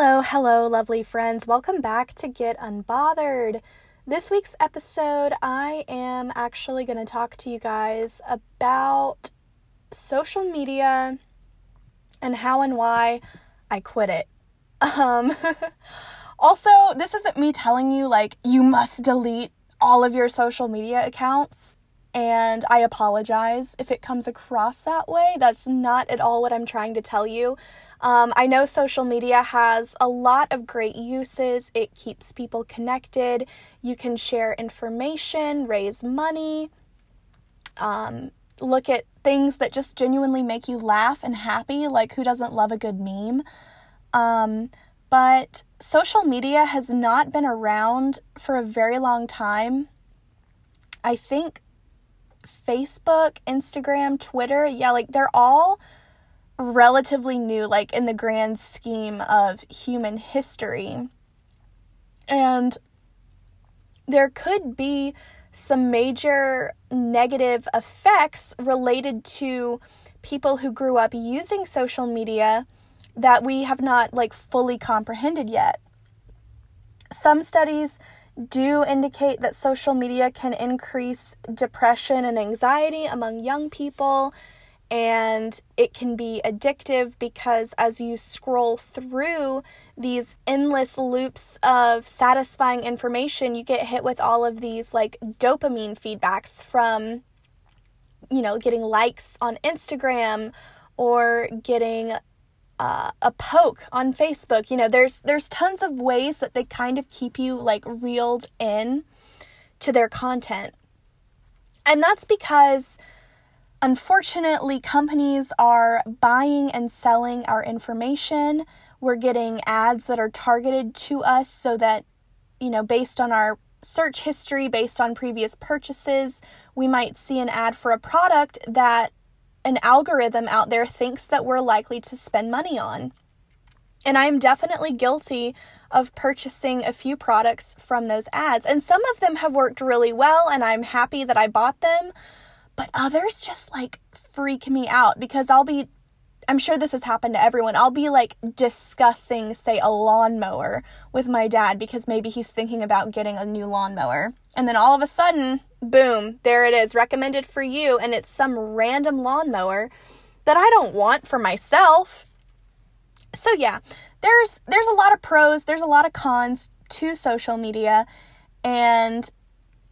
Hello, hello, lovely friends. Welcome back to Get Unbothered. This week's episode, I am actually going to talk to you guys about social media and how and why I quit it. Um, also, this isn't me telling you, like, you must delete all of your social media accounts. And I apologize if it comes across that way. That's not at all what I'm trying to tell you. Um, I know social media has a lot of great uses. It keeps people connected. You can share information, raise money, um, look at things that just genuinely make you laugh and happy. Like, who doesn't love a good meme? Um, but social media has not been around for a very long time. I think Facebook, Instagram, Twitter, yeah, like they're all relatively new, like in the grand scheme of human history. And there could be some major negative effects related to people who grew up using social media that we have not like fully comprehended yet. Some studies do indicate that social media can increase depression and anxiety among young people and it can be addictive because as you scroll through these endless loops of satisfying information you get hit with all of these like dopamine feedbacks from you know getting likes on Instagram or getting uh, a poke on Facebook you know there's there's tons of ways that they kind of keep you like reeled in to their content and that's because Unfortunately, companies are buying and selling our information. We're getting ads that are targeted to us so that, you know, based on our search history, based on previous purchases, we might see an ad for a product that an algorithm out there thinks that we're likely to spend money on. And I'm definitely guilty of purchasing a few products from those ads. And some of them have worked really well, and I'm happy that I bought them. But others just like freak me out because I'll be I'm sure this has happened to everyone. I'll be like discussing, say, a lawnmower with my dad because maybe he's thinking about getting a new lawnmower. And then all of a sudden, boom, there it is, recommended for you. And it's some random lawnmower that I don't want for myself. So yeah, there's there's a lot of pros, there's a lot of cons to social media. And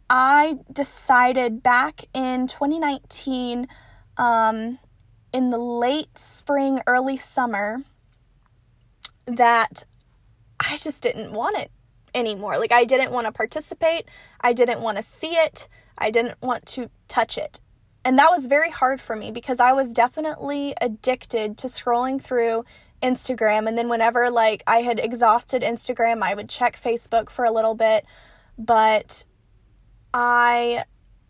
I decided back in 2019, um, in the late spring, early summer, that I just didn't want it anymore. Like, I didn't want to participate, I didn't want to see it, I didn't want to touch it. And that was very hard for me because I was definitely addicted to scrolling through Instagram. And then, whenever like I had exhausted Instagram, I would check Facebook for a little bit. But I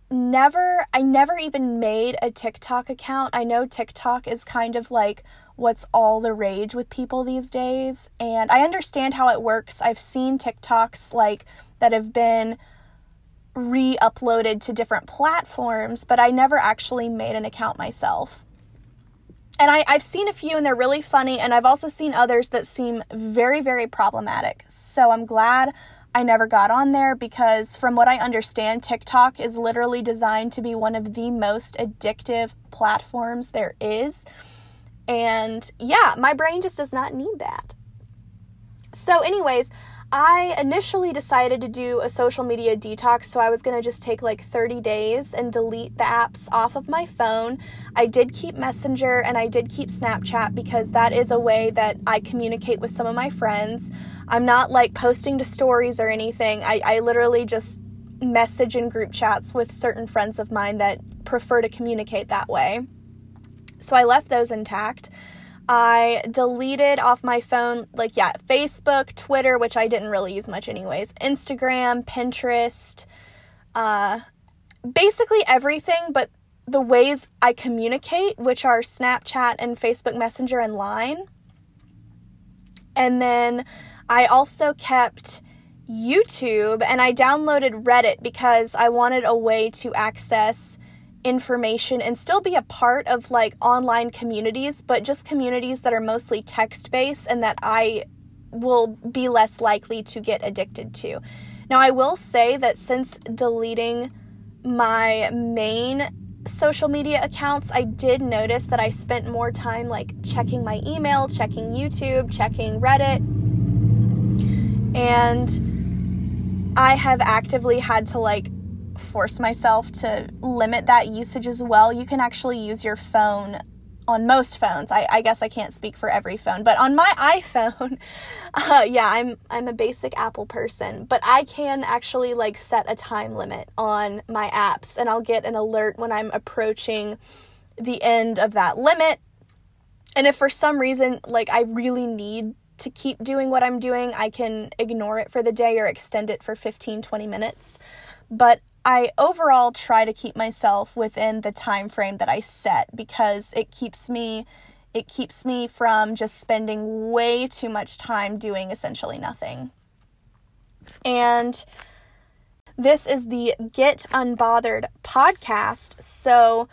never I never even made a TikTok account. I know TikTok is kind of like what's all the rage with people these days and I understand how it works. I've seen TikToks like that have been re-uploaded to different platforms, but I never actually made an account myself. And I, I've seen a few and they're really funny, and I've also seen others that seem very, very problematic. So I'm glad I never got on there because, from what I understand, TikTok is literally designed to be one of the most addictive platforms there is. And yeah, my brain just does not need that. So, anyways, I initially decided to do a social media detox, so I was gonna just take like 30 days and delete the apps off of my phone. I did keep Messenger and I did keep Snapchat because that is a way that I communicate with some of my friends. I'm not like posting to stories or anything, I, I literally just message in group chats with certain friends of mine that prefer to communicate that way. So I left those intact. I deleted off my phone, like, yeah, Facebook, Twitter, which I didn't really use much anyways, Instagram, Pinterest, uh, basically everything but the ways I communicate, which are Snapchat and Facebook Messenger and Line. And then I also kept YouTube and I downloaded Reddit because I wanted a way to access information and still be a part of like online communities, but just communities that are mostly text based and that I will be less likely to get addicted to. Now, I will say that since deleting my main social media accounts, I did notice that I spent more time like checking my email, checking YouTube, checking Reddit. And I have actively had to like force myself to limit that usage as well. You can actually use your phone on most phones. I, I, guess I can't speak for every phone, but on my iPhone, uh, yeah, I'm I'm a basic Apple person, but I can actually like set a time limit on my apps, and I'll get an alert when I'm approaching the end of that limit. And if for some reason like I really need to keep doing what I'm doing, I can ignore it for the day or extend it for 15 20 minutes. But I overall try to keep myself within the time frame that I set because it keeps me it keeps me from just spending way too much time doing essentially nothing. And this is the Get Unbothered podcast. So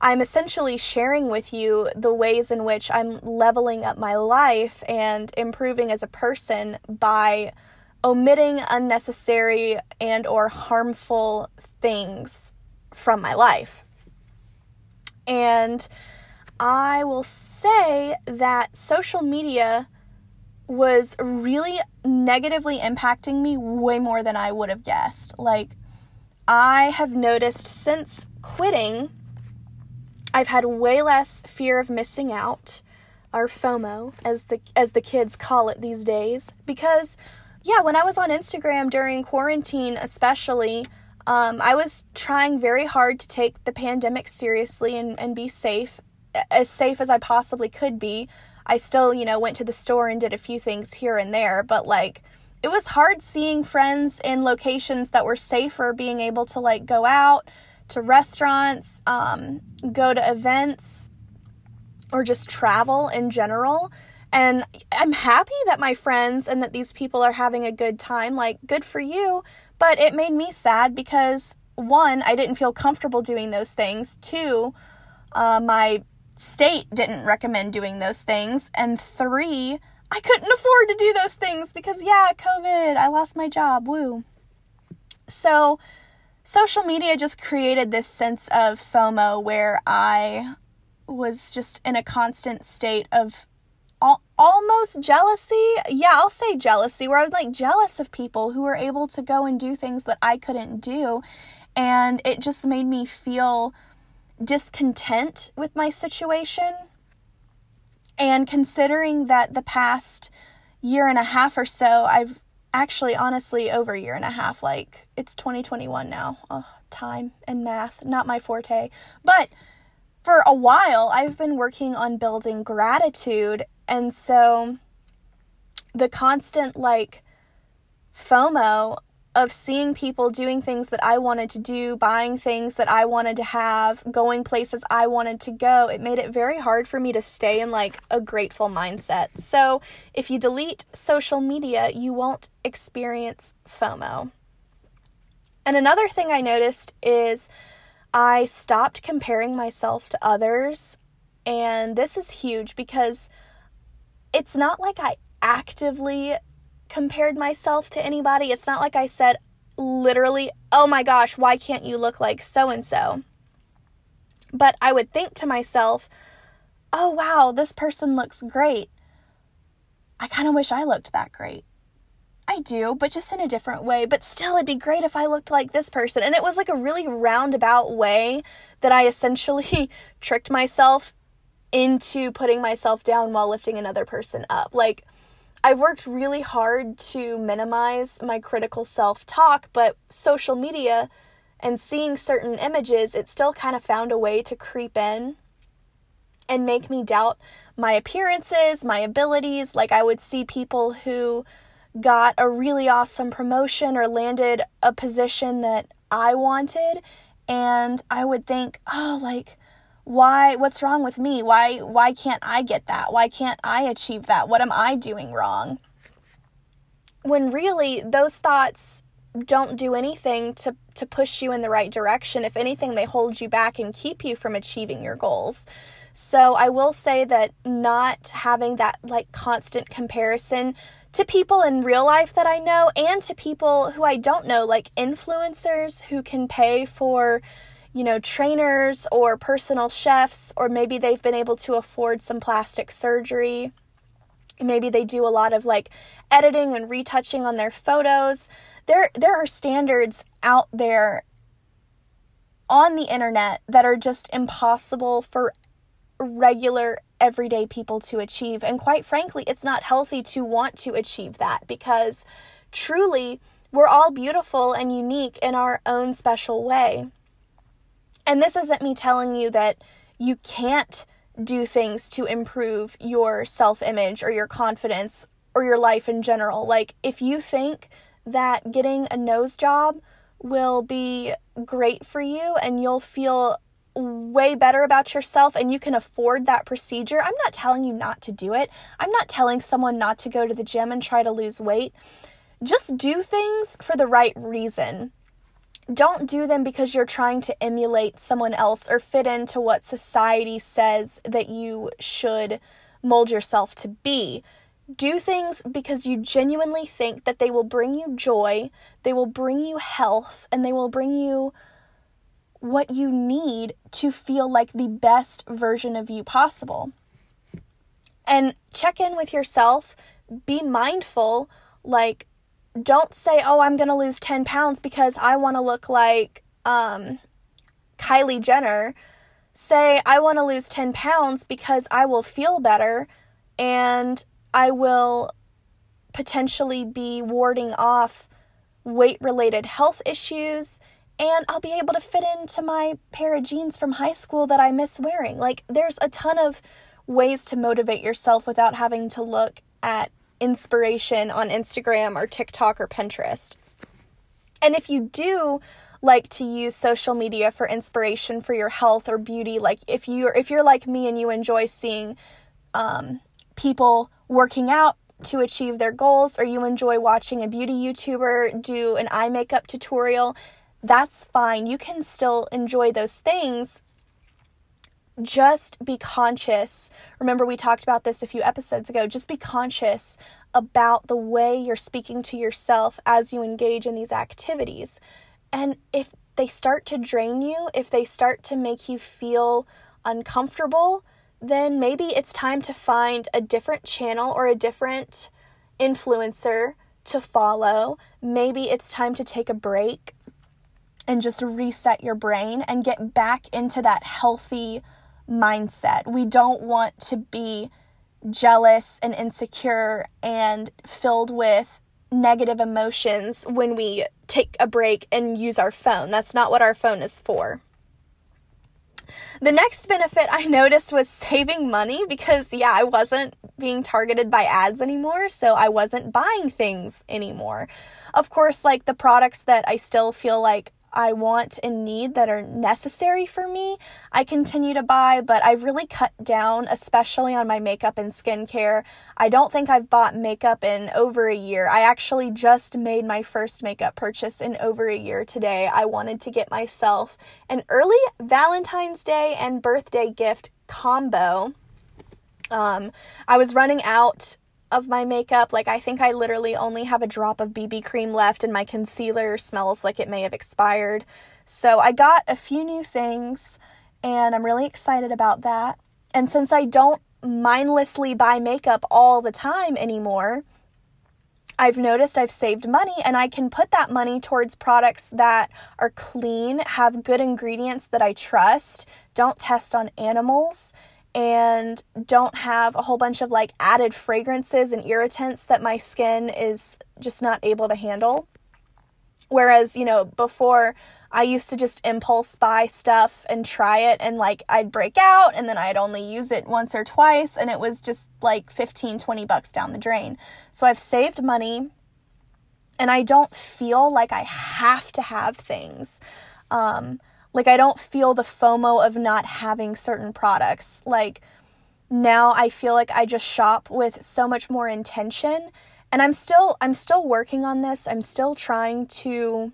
I'm essentially sharing with you the ways in which I'm leveling up my life and improving as a person by omitting unnecessary and or harmful things from my life. And I will say that social media was really negatively impacting me way more than I would have guessed. Like, I have noticed since quitting, I've had way less fear of missing out, or FOMO, as the as the kids call it these days. Because, yeah, when I was on Instagram during quarantine, especially, um, I was trying very hard to take the pandemic seriously and, and be safe, as safe as I possibly could be. I still, you know, went to the store and did a few things here and there, but like, it was hard seeing friends in locations that were safer, being able to like go out to restaurants, um, go to events, or just travel in general. And I'm happy that my friends and that these people are having a good time. Like, good for you. But it made me sad because one, I didn't feel comfortable doing those things. Two, uh, my state didn't recommend doing those things. And three, I couldn't afford to do those things because, yeah, COVID, I lost my job. Woo. So, social media just created this sense of FOMO where I was just in a constant state of al- almost jealousy. Yeah, I'll say jealousy, where I was like jealous of people who were able to go and do things that I couldn't do. And it just made me feel discontent with my situation. And considering that the past year and a half or so, I've actually, honestly, over a year and a half, like it's 2021 now. Oh, time and math, not my forte. But for a while, I've been working on building gratitude and so the constant like FOMO of seeing people doing things that I wanted to do, buying things that I wanted to have, going places I wanted to go, it made it very hard for me to stay in like a grateful mindset. So, if you delete social media, you won't experience FOMO. And another thing I noticed is I stopped comparing myself to others. And this is huge because it's not like I actively compared myself to anybody. It's not like I said literally, oh my gosh, why can't you look like so and so? But I would think to myself, oh wow, this person looks great. I kind of wish I looked that great. I do, but just in a different way. But still, it'd be great if I looked like this person. And it was like a really roundabout way that I essentially tricked myself into putting myself down while lifting another person up. Like, I've worked really hard to minimize my critical self talk, but social media and seeing certain images, it still kind of found a way to creep in and make me doubt my appearances, my abilities. Like, I would see people who got a really awesome promotion or landed a position that I wanted, and I would think, oh, like, why what's wrong with me? Why why can't i get that? Why can't i achieve that? What am i doing wrong? When really those thoughts don't do anything to to push you in the right direction. If anything they hold you back and keep you from achieving your goals. So i will say that not having that like constant comparison to people in real life that I know and to people who I don't know, like influencers who can pay for, you know, trainers or personal chefs, or maybe they've been able to afford some plastic surgery. Maybe they do a lot of like editing and retouching on their photos. There there are standards out there on the internet that are just impossible for regular everyday people to achieve. And quite frankly, it's not healthy to want to achieve that because truly we're all beautiful and unique in our own special way. And this isn't me telling you that you can't do things to improve your self image or your confidence or your life in general. Like, if you think that getting a nose job will be great for you and you'll feel way better about yourself and you can afford that procedure, I'm not telling you not to do it. I'm not telling someone not to go to the gym and try to lose weight. Just do things for the right reason. Don't do them because you're trying to emulate someone else or fit into what society says that you should mold yourself to be. Do things because you genuinely think that they will bring you joy, they will bring you health, and they will bring you what you need to feel like the best version of you possible. And check in with yourself, be mindful, like, don't say, oh, I'm going to lose 10 pounds because I want to look like um, Kylie Jenner. Say, I want to lose 10 pounds because I will feel better and I will potentially be warding off weight related health issues and I'll be able to fit into my pair of jeans from high school that I miss wearing. Like, there's a ton of ways to motivate yourself without having to look at inspiration on Instagram or TikTok or Pinterest. And if you do like to use social media for inspiration for your health or beauty, like if you if you're like me and you enjoy seeing um, people working out to achieve their goals, or you enjoy watching a beauty YouTuber do an eye makeup tutorial, that's fine. You can still enjoy those things. Just be conscious. Remember, we talked about this a few episodes ago. Just be conscious about the way you're speaking to yourself as you engage in these activities. And if they start to drain you, if they start to make you feel uncomfortable, then maybe it's time to find a different channel or a different influencer to follow. Maybe it's time to take a break and just reset your brain and get back into that healthy mindset. We don't want to be jealous and insecure and filled with negative emotions when we take a break and use our phone. That's not what our phone is for. The next benefit I noticed was saving money because, yeah, I wasn't being targeted by ads anymore, so I wasn't buying things anymore. Of course, like the products that I still feel like I want and need that are necessary for me, I continue to buy, but I've really cut down, especially on my makeup and skincare. I don't think I've bought makeup in over a year. I actually just made my first makeup purchase in over a year today. I wanted to get myself an early Valentine's Day and birthday gift combo. Um, I was running out of my makeup. Like, I think I literally only have a drop of BB cream left, and my concealer smells like it may have expired. So, I got a few new things, and I'm really excited about that. And since I don't mindlessly buy makeup all the time anymore, I've noticed I've saved money and I can put that money towards products that are clean, have good ingredients that I trust, don't test on animals, and don't have a whole bunch of like added fragrances and irritants that my skin is just not able to handle. Whereas, you know, before I used to just impulse buy stuff and try it and like I'd break out and then I'd only use it once or twice and it was just like 15, 20 bucks down the drain. So I've saved money and I don't feel like I have to have things. Um, like, I don't feel the FOMO of not having certain products. Like, now I feel like I just shop with so much more intention and I'm still I'm still working on this. I'm still trying to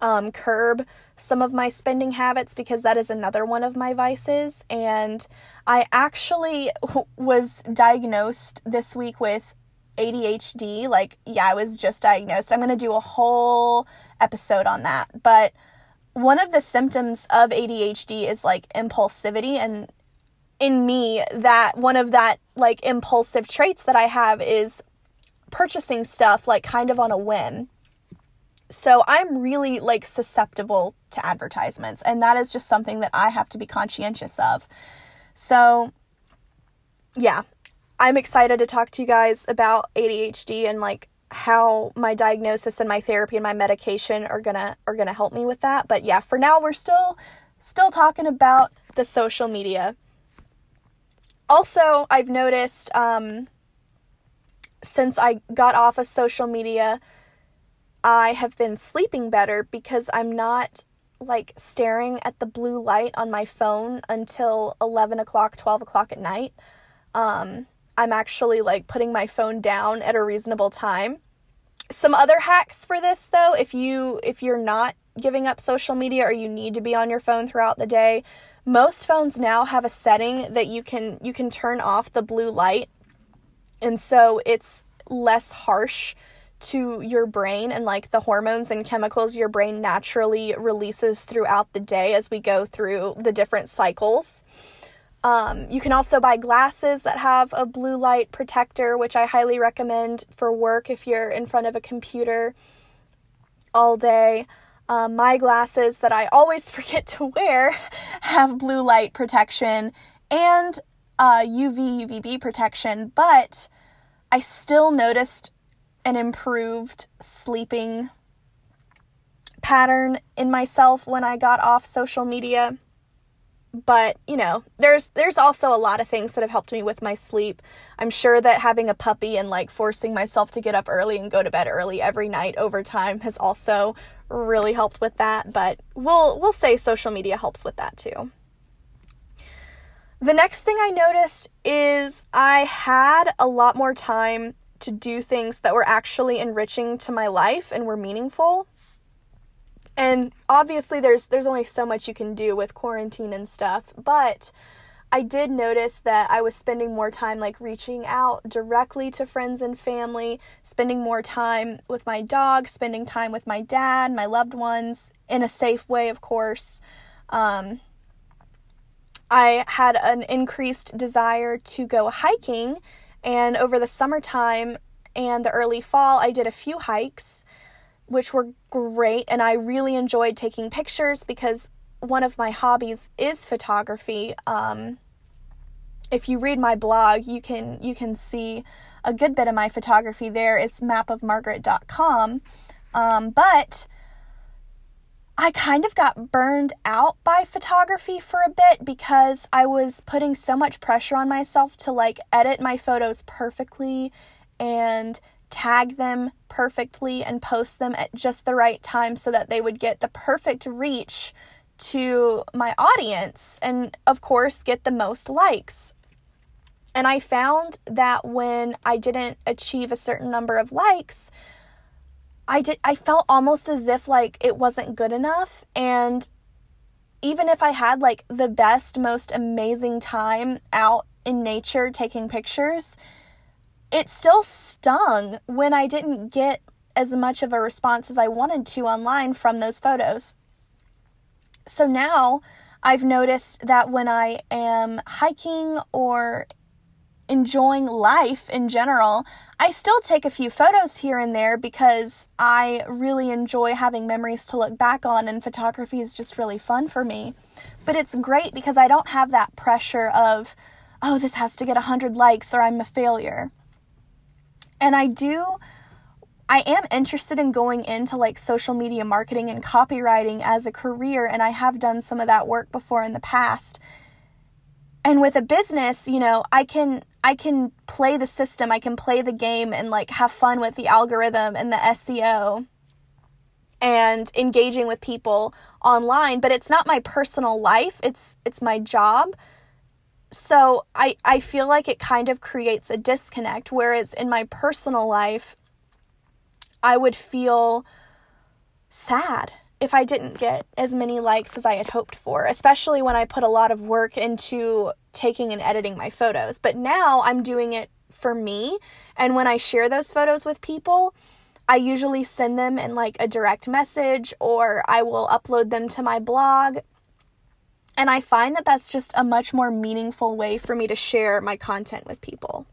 um, curb some of my spending habits because that is another one of my vices. And I actually was diagnosed this week with ADHD, like, yeah, I was just diagnosed. I'm going to do a whole episode on that. But one of the symptoms of ADHD is like impulsivity. And in me, that one of that like impulsive traits that I have is purchasing stuff like kind of on a whim. So I'm really like susceptible to advertisements, and that is just something that I have to be conscientious of. So, yeah, I'm excited to talk to you guys about ADHD and like how my diagnosis and my therapy and my medication are gonna are gonna help me with that. But yeah, for now we're still still talking about the social media. Also, I've noticed um, since I got off of social media I have been sleeping better because I'm not like staring at the blue light on my phone until 11 o'clock, 12 o'clock at night. Um, I'm actually like putting my phone down at a reasonable time. Some other hacks for this though, if you if you're not giving up social media or you need to be on your phone throughout the day, most phones now have a setting that you can you can turn off the blue light. And so it's less harsh to your brain and like the hormones and chemicals your brain naturally releases throughout the day as we go through the different cycles. Um, you can also buy glasses that have a blue light protector, which I highly recommend for work if you're in front of a computer all day. Um, my glasses that I always forget to wear have blue light protection and uh, UV, UVB protection, but I still noticed an improved sleeping pattern in myself when I got off social media. But, you know, there's there's also a lot of things that have helped me with my sleep. I'm sure that having a puppy and like forcing myself to get up early and go to bed early every night over time has also really helped with that, but we'll we'll say social media helps with that too. The next thing I noticed is I had a lot more time to do things that were actually enriching to my life and were meaningful. And obviously there's there's only so much you can do with quarantine and stuff, but I did notice that I was spending more time like reaching out directly to friends and family, spending more time with my dog, spending time with my dad, my loved ones in a safe way, of course. Um, I had an increased desire to go hiking and over the summertime and the early fall, I did a few hikes, which were great. And I really enjoyed taking pictures because one of my hobbies is photography. Um, if you read my blog, you can you can see a good bit of my photography there. It's mapofmargaret.com. Um, but I kind of got burned out by photography for a bit because I was putting so much pressure on myself to like edit my photos perfectly and tag them perfectly and post them at just the right time so that they would get the perfect reach to my audience and, of course, get the most likes. And I found that when I didn't achieve a certain number of likes, I did I felt almost as if like it wasn't good enough and even if I had like the best most amazing time out in nature taking pictures it still stung when I didn't get as much of a response as I wanted to online from those photos. So now I've noticed that when I am hiking or enjoying life in general, I still take a few photos here and there because I really enjoy having memories to look back on, and photography is just really fun for me. But it's great because I don't have that pressure of, oh, this has to get 100 likes or I'm a failure. And I do. I am interested in going into like social media marketing and copywriting as a career, and I have done some of that work before in the past and with a business you know i can i can play the system i can play the game and like have fun with the algorithm and the seo and engaging with people online but it's not my personal life it's it's my job so i i feel like it kind of creates a disconnect whereas in my personal life i would feel sad if I didn't get as many likes as I had hoped for, especially when I put a lot of work into taking and editing my photos. But now I'm doing it for me. And when I share those photos with people, I usually send them in like a direct message or I will upload them to my blog. And I find that that's just a much more meaningful way for me to share my content with people.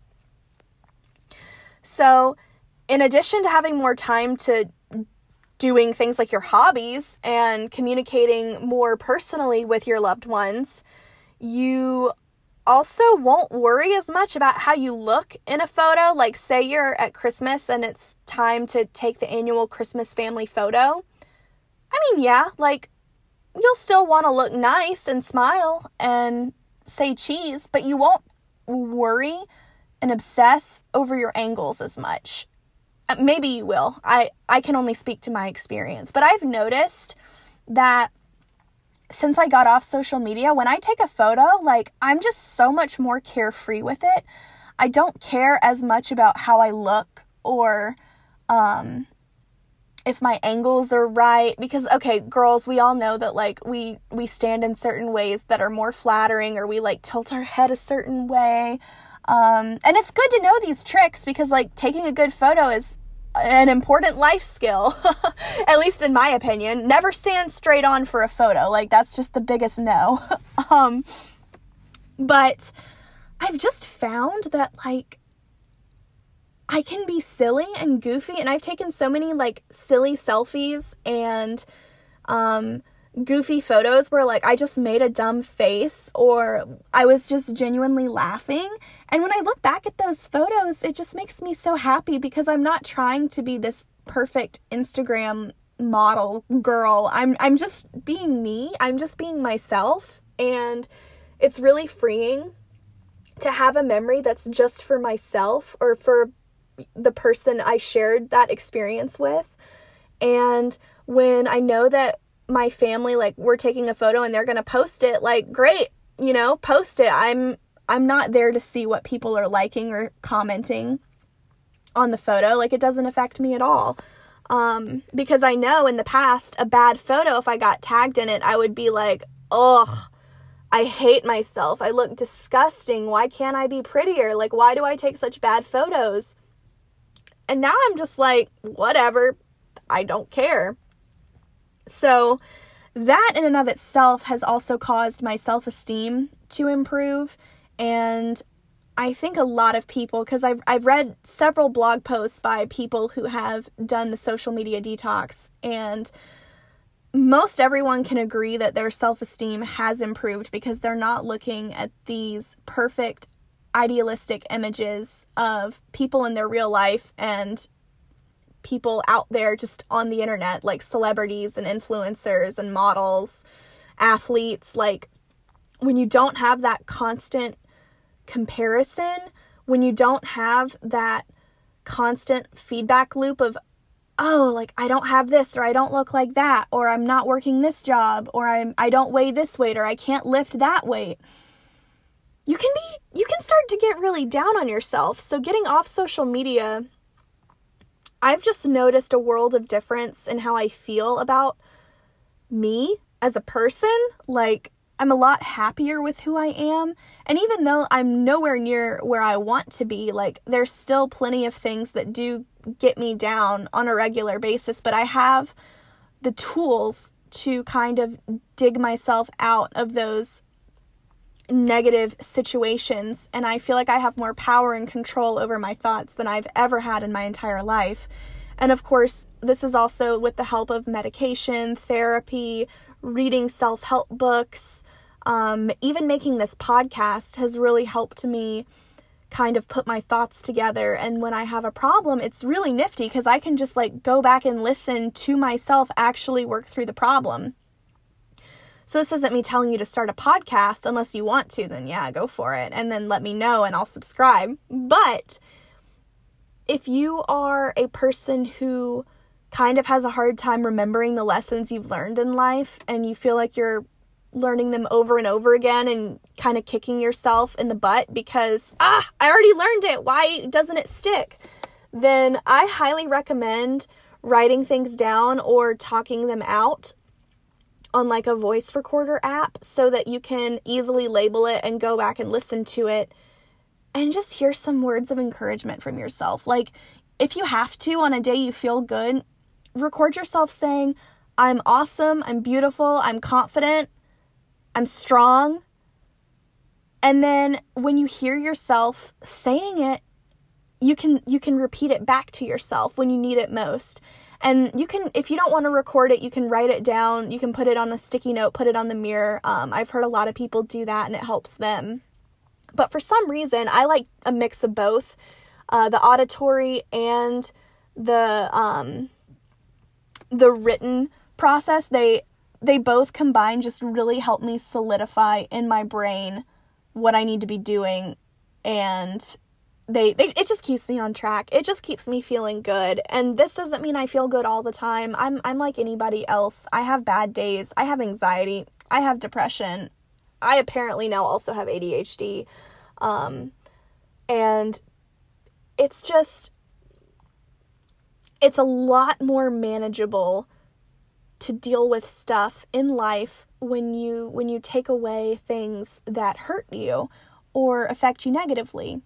So, in addition to having more time to doing things like your hobbies and communicating more personally with your loved ones, you also won't worry as much about how you look in a photo. Like, say you're at Christmas and it's time to take the annual Christmas family photo. I mean, yeah, like, you'll still want to look nice and smile and say cheese, but you won't worry and obsess over your angles as much. Uh, maybe you will. I I can only speak to my experience, but I've noticed that since I got off social media, when I take a photo, like I'm just so much more carefree with it. I don't care as much about how I look or um if my angles are right because okay girls we all know that like we we stand in certain ways that are more flattering or we like tilt our head a certain way um, and it's good to know these tricks because like taking a good photo is an important life skill, at least in my opinion. Never stand straight on for a photo. Like, that's just the biggest no. um, but I've just found that, like, I can be silly and goofy, and I've taken so many, like, silly selfies and, um, goofy photos where like I just made a dumb face or I was just genuinely laughing. And when I look back at those photos, it just makes me so happy because I'm not trying to be this perfect Instagram model girl. I'm I'm just being me. I'm just being myself and it's really freeing to have a memory that's just for myself or for the person I shared that experience with. And when I know that my family like we're taking a photo and they're going to post it like great you know post it. I'm i'm not there to see what people are liking or commenting on the photo. Like it doesn't affect me at all. Um because i know in the past a bad photo if i got tagged in it i would be like ugh i hate myself. I look disgusting. Why can't i be prettier? Like why do i take such bad photos and now i'm just like whatever i don't care so, that in and of itself has also caused my self esteem to improve. And I think a lot of people, because I've, I've read several blog posts by people who have done the social media detox, and most everyone can agree that their self esteem has improved because they're not looking at these perfect, idealistic images of people in their real life and people out there just on the internet, like celebrities and influencers and models, athletes. Like, when you don't have that constant comparison, when you don't have that constant feedback loop of, oh, like I don't have this or I don't look like that or I'm not working this job or I'm I don't weigh this weight or I can't lift that weight. You can be you can start to get really down on yourself. So getting off social media I've just noticed a world of difference in how I feel about me as a person. Like, I'm a lot happier with who I am. And even though I'm nowhere near where I want to be, like, there's still plenty of things that do get me down on a regular basis, but I have the tools to kind of dig myself out of those negative situations and I feel like I have more power and control over my thoughts than I've ever had in my entire life. And of course, this is also with the help of medication, therapy, reading self help books. Um, even making this podcast has really helped me kind of put my thoughts together. And when I have a problem, it's really nifty because I can just like go back and listen to myself actually work through the problem. So this isn't me telling you to start a podcast unless you want to, then yeah, go for it. And then let me know and I'll subscribe. But if you are a person who kind of has a hard time remembering the lessons you've learned in life and you feel like you're learning them over and over again and kind of kicking yourself in the butt because, ah, I already learned it. Why doesn't it stick? Then I highly recommend writing things down or talking them out on like a voice recorder app so that you can easily label it and go back and listen to it and just hear some words of encouragement from yourself. Like, if you have to on a day you feel good, record yourself saying, I'm awesome, I'm beautiful, I'm confident, I'm strong. And then when you hear yourself saying it, you can you can repeat it back to yourself when you need it most. And you can, if you don't want to record it, you can write it down. You can put it on a sticky note, put it on the mirror. Um, I've heard a lot of people do that and it helps them. But for some reason, I like a mix of both uh, the auditory and the um, the written process. They they both combine just really help me solidify in my brain what I need to be doing and they, they it just keeps me on track. It just keeps me feeling good. And this doesn't mean I feel good all the time. I'm I'm like anybody else. I have bad days. I have anxiety. I have depression. I apparently now also have ADHD. Um and it's just it's a lot more manageable to deal with stuff in life when you when you take away things that hurt you or affect you negatively.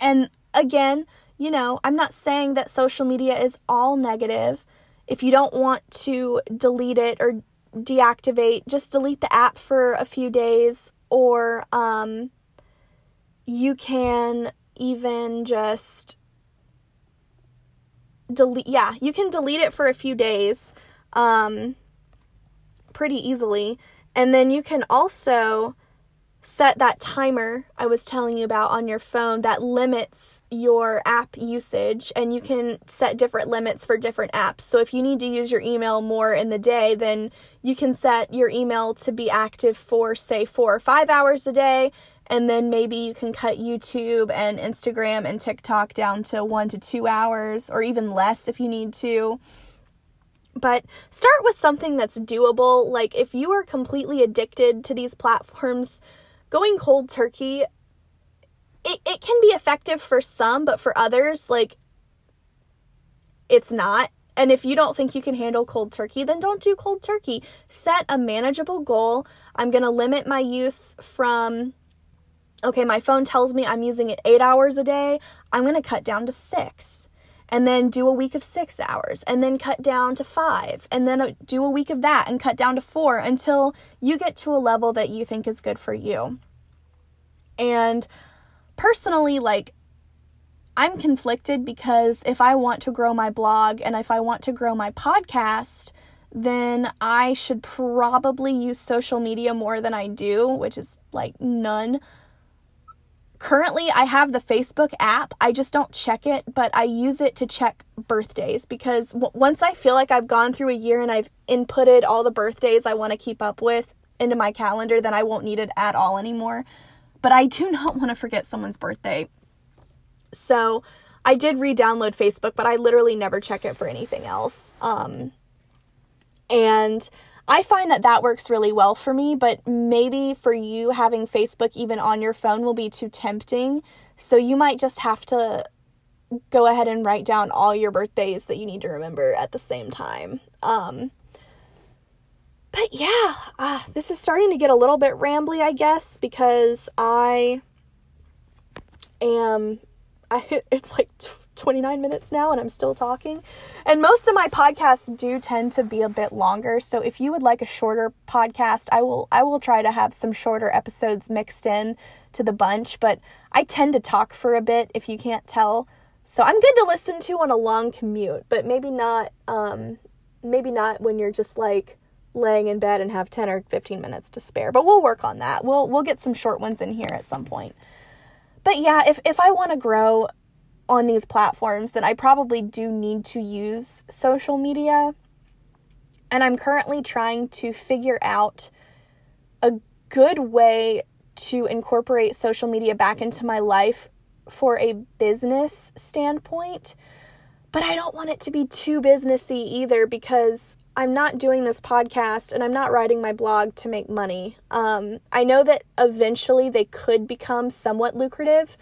And again, you know, I'm not saying that social media is all negative. If you don't want to delete it or deactivate, just delete the app for a few days, or um, you can even just delete. Yeah, you can delete it for a few days um, pretty easily. And then you can also set that timer I was telling you about on your phone that limits your app usage and you can set different limits for different apps. So if you need to use your email more in the day, then you can set your email to be active for say 4 or 5 hours a day and then maybe you can cut YouTube and Instagram and TikTok down to 1 to 2 hours or even less if you need to. But start with something that's doable. Like if you are completely addicted to these platforms, going cold turkey it, it can be effective for some but for others like it's not. And if you don't think you can handle cold turkey then don't do cold turkey. Set a manageable goal. I'm going to limit my use from okay my phone tells me i'm using it 8 hours a day. I'm going to cut down to 6 and then do a week of six hours, and then cut down to five, and then uh, do a week of that and cut down to four until you get to a level that you think is good for you. And personally, like, I'm conflicted because if I want to grow my blog and if I want to grow my podcast, then I should probably use social media more than I do, which is like none Currently, I have the Facebook app. I just don't check it, but I use it to check birthdays because w- once I feel like I've gone through a year and I've inputted all the birthdays I want to keep up with into my calendar, then I won't need it at all anymore. But I do not want to forget someone's birthday. So I did re download Facebook, but I literally never check it for anything else. Um, and I find that that works really well for me, but maybe for you, having Facebook even on your phone will be too tempting. So you might just have to go ahead and write down all your birthdays that you need to remember at the same time. Um, but yeah, uh, this is starting to get a little bit rambly, I guess, because I am. I it's like 29 minutes now and I'm still talking. And most of my podcasts do tend to be a bit longer. So if you would like a shorter podcast, I will I will try to have some shorter episodes mixed in to the bunch, but I tend to talk for a bit if you can't tell. So I'm good to listen to on a long commute, but maybe not um maybe not when you're just like laying in bed and have 10 or 15 minutes to spare. But we'll work on that. We'll we'll get some short ones in here at some point. But yeah, if if I want to grow, on these platforms, then I probably do need to use social media. And I'm currently trying to figure out a good way to incorporate social media back into my life for a business standpoint. But I don't want it to be too businessy either because I'm not doing this podcast and I'm not writing my blog to make money. Um, I know that eventually they could become somewhat lucrative,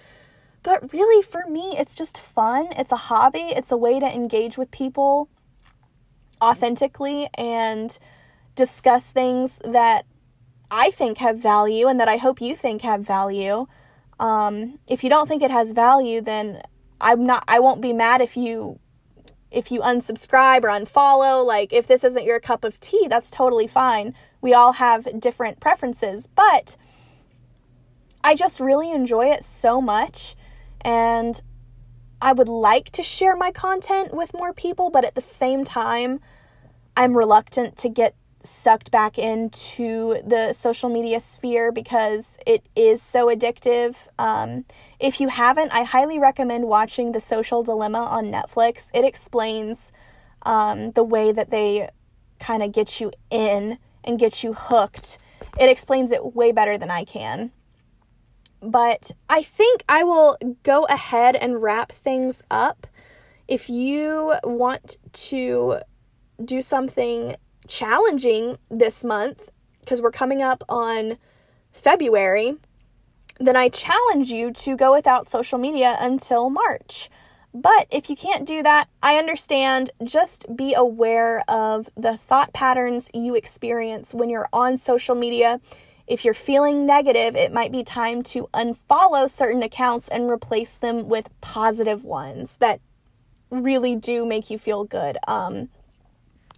but really, for me, it's just fun. It's a hobby, it's a way to engage with people authentically and discuss things that I think have value and that I hope you think have value. Um, if you don't think it has value, then I'm not I won't be mad if you if you unsubscribe or unfollow. Like if this isn't your cup of tea, that's totally fine. We all have different preferences, but I just really enjoy it so much and I would like to share my content with more people, but at the same time, I'm reluctant to get sucked back into the social media sphere because it is so addictive. Um, if you haven't, I highly recommend watching The Social Dilemma on Netflix. It explains um, the way that they kind of get you in and get you hooked. It explains it way better than I can. But I think I will go ahead and wrap things up. If you want to do something challenging this month, because we're coming up on February, then I challenge you to go without social media until March. But if you can't do that, I understand. Just be aware of the thought patterns you experience when you're on social media. If you're feeling negative, it might be time to unfollow certain accounts and replace them with positive ones that really do make you feel good. Um,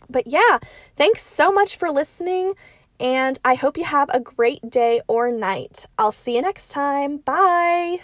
but yeah, thanks so much for listening, and I hope you have a great day or night. I'll see you next time. Bye.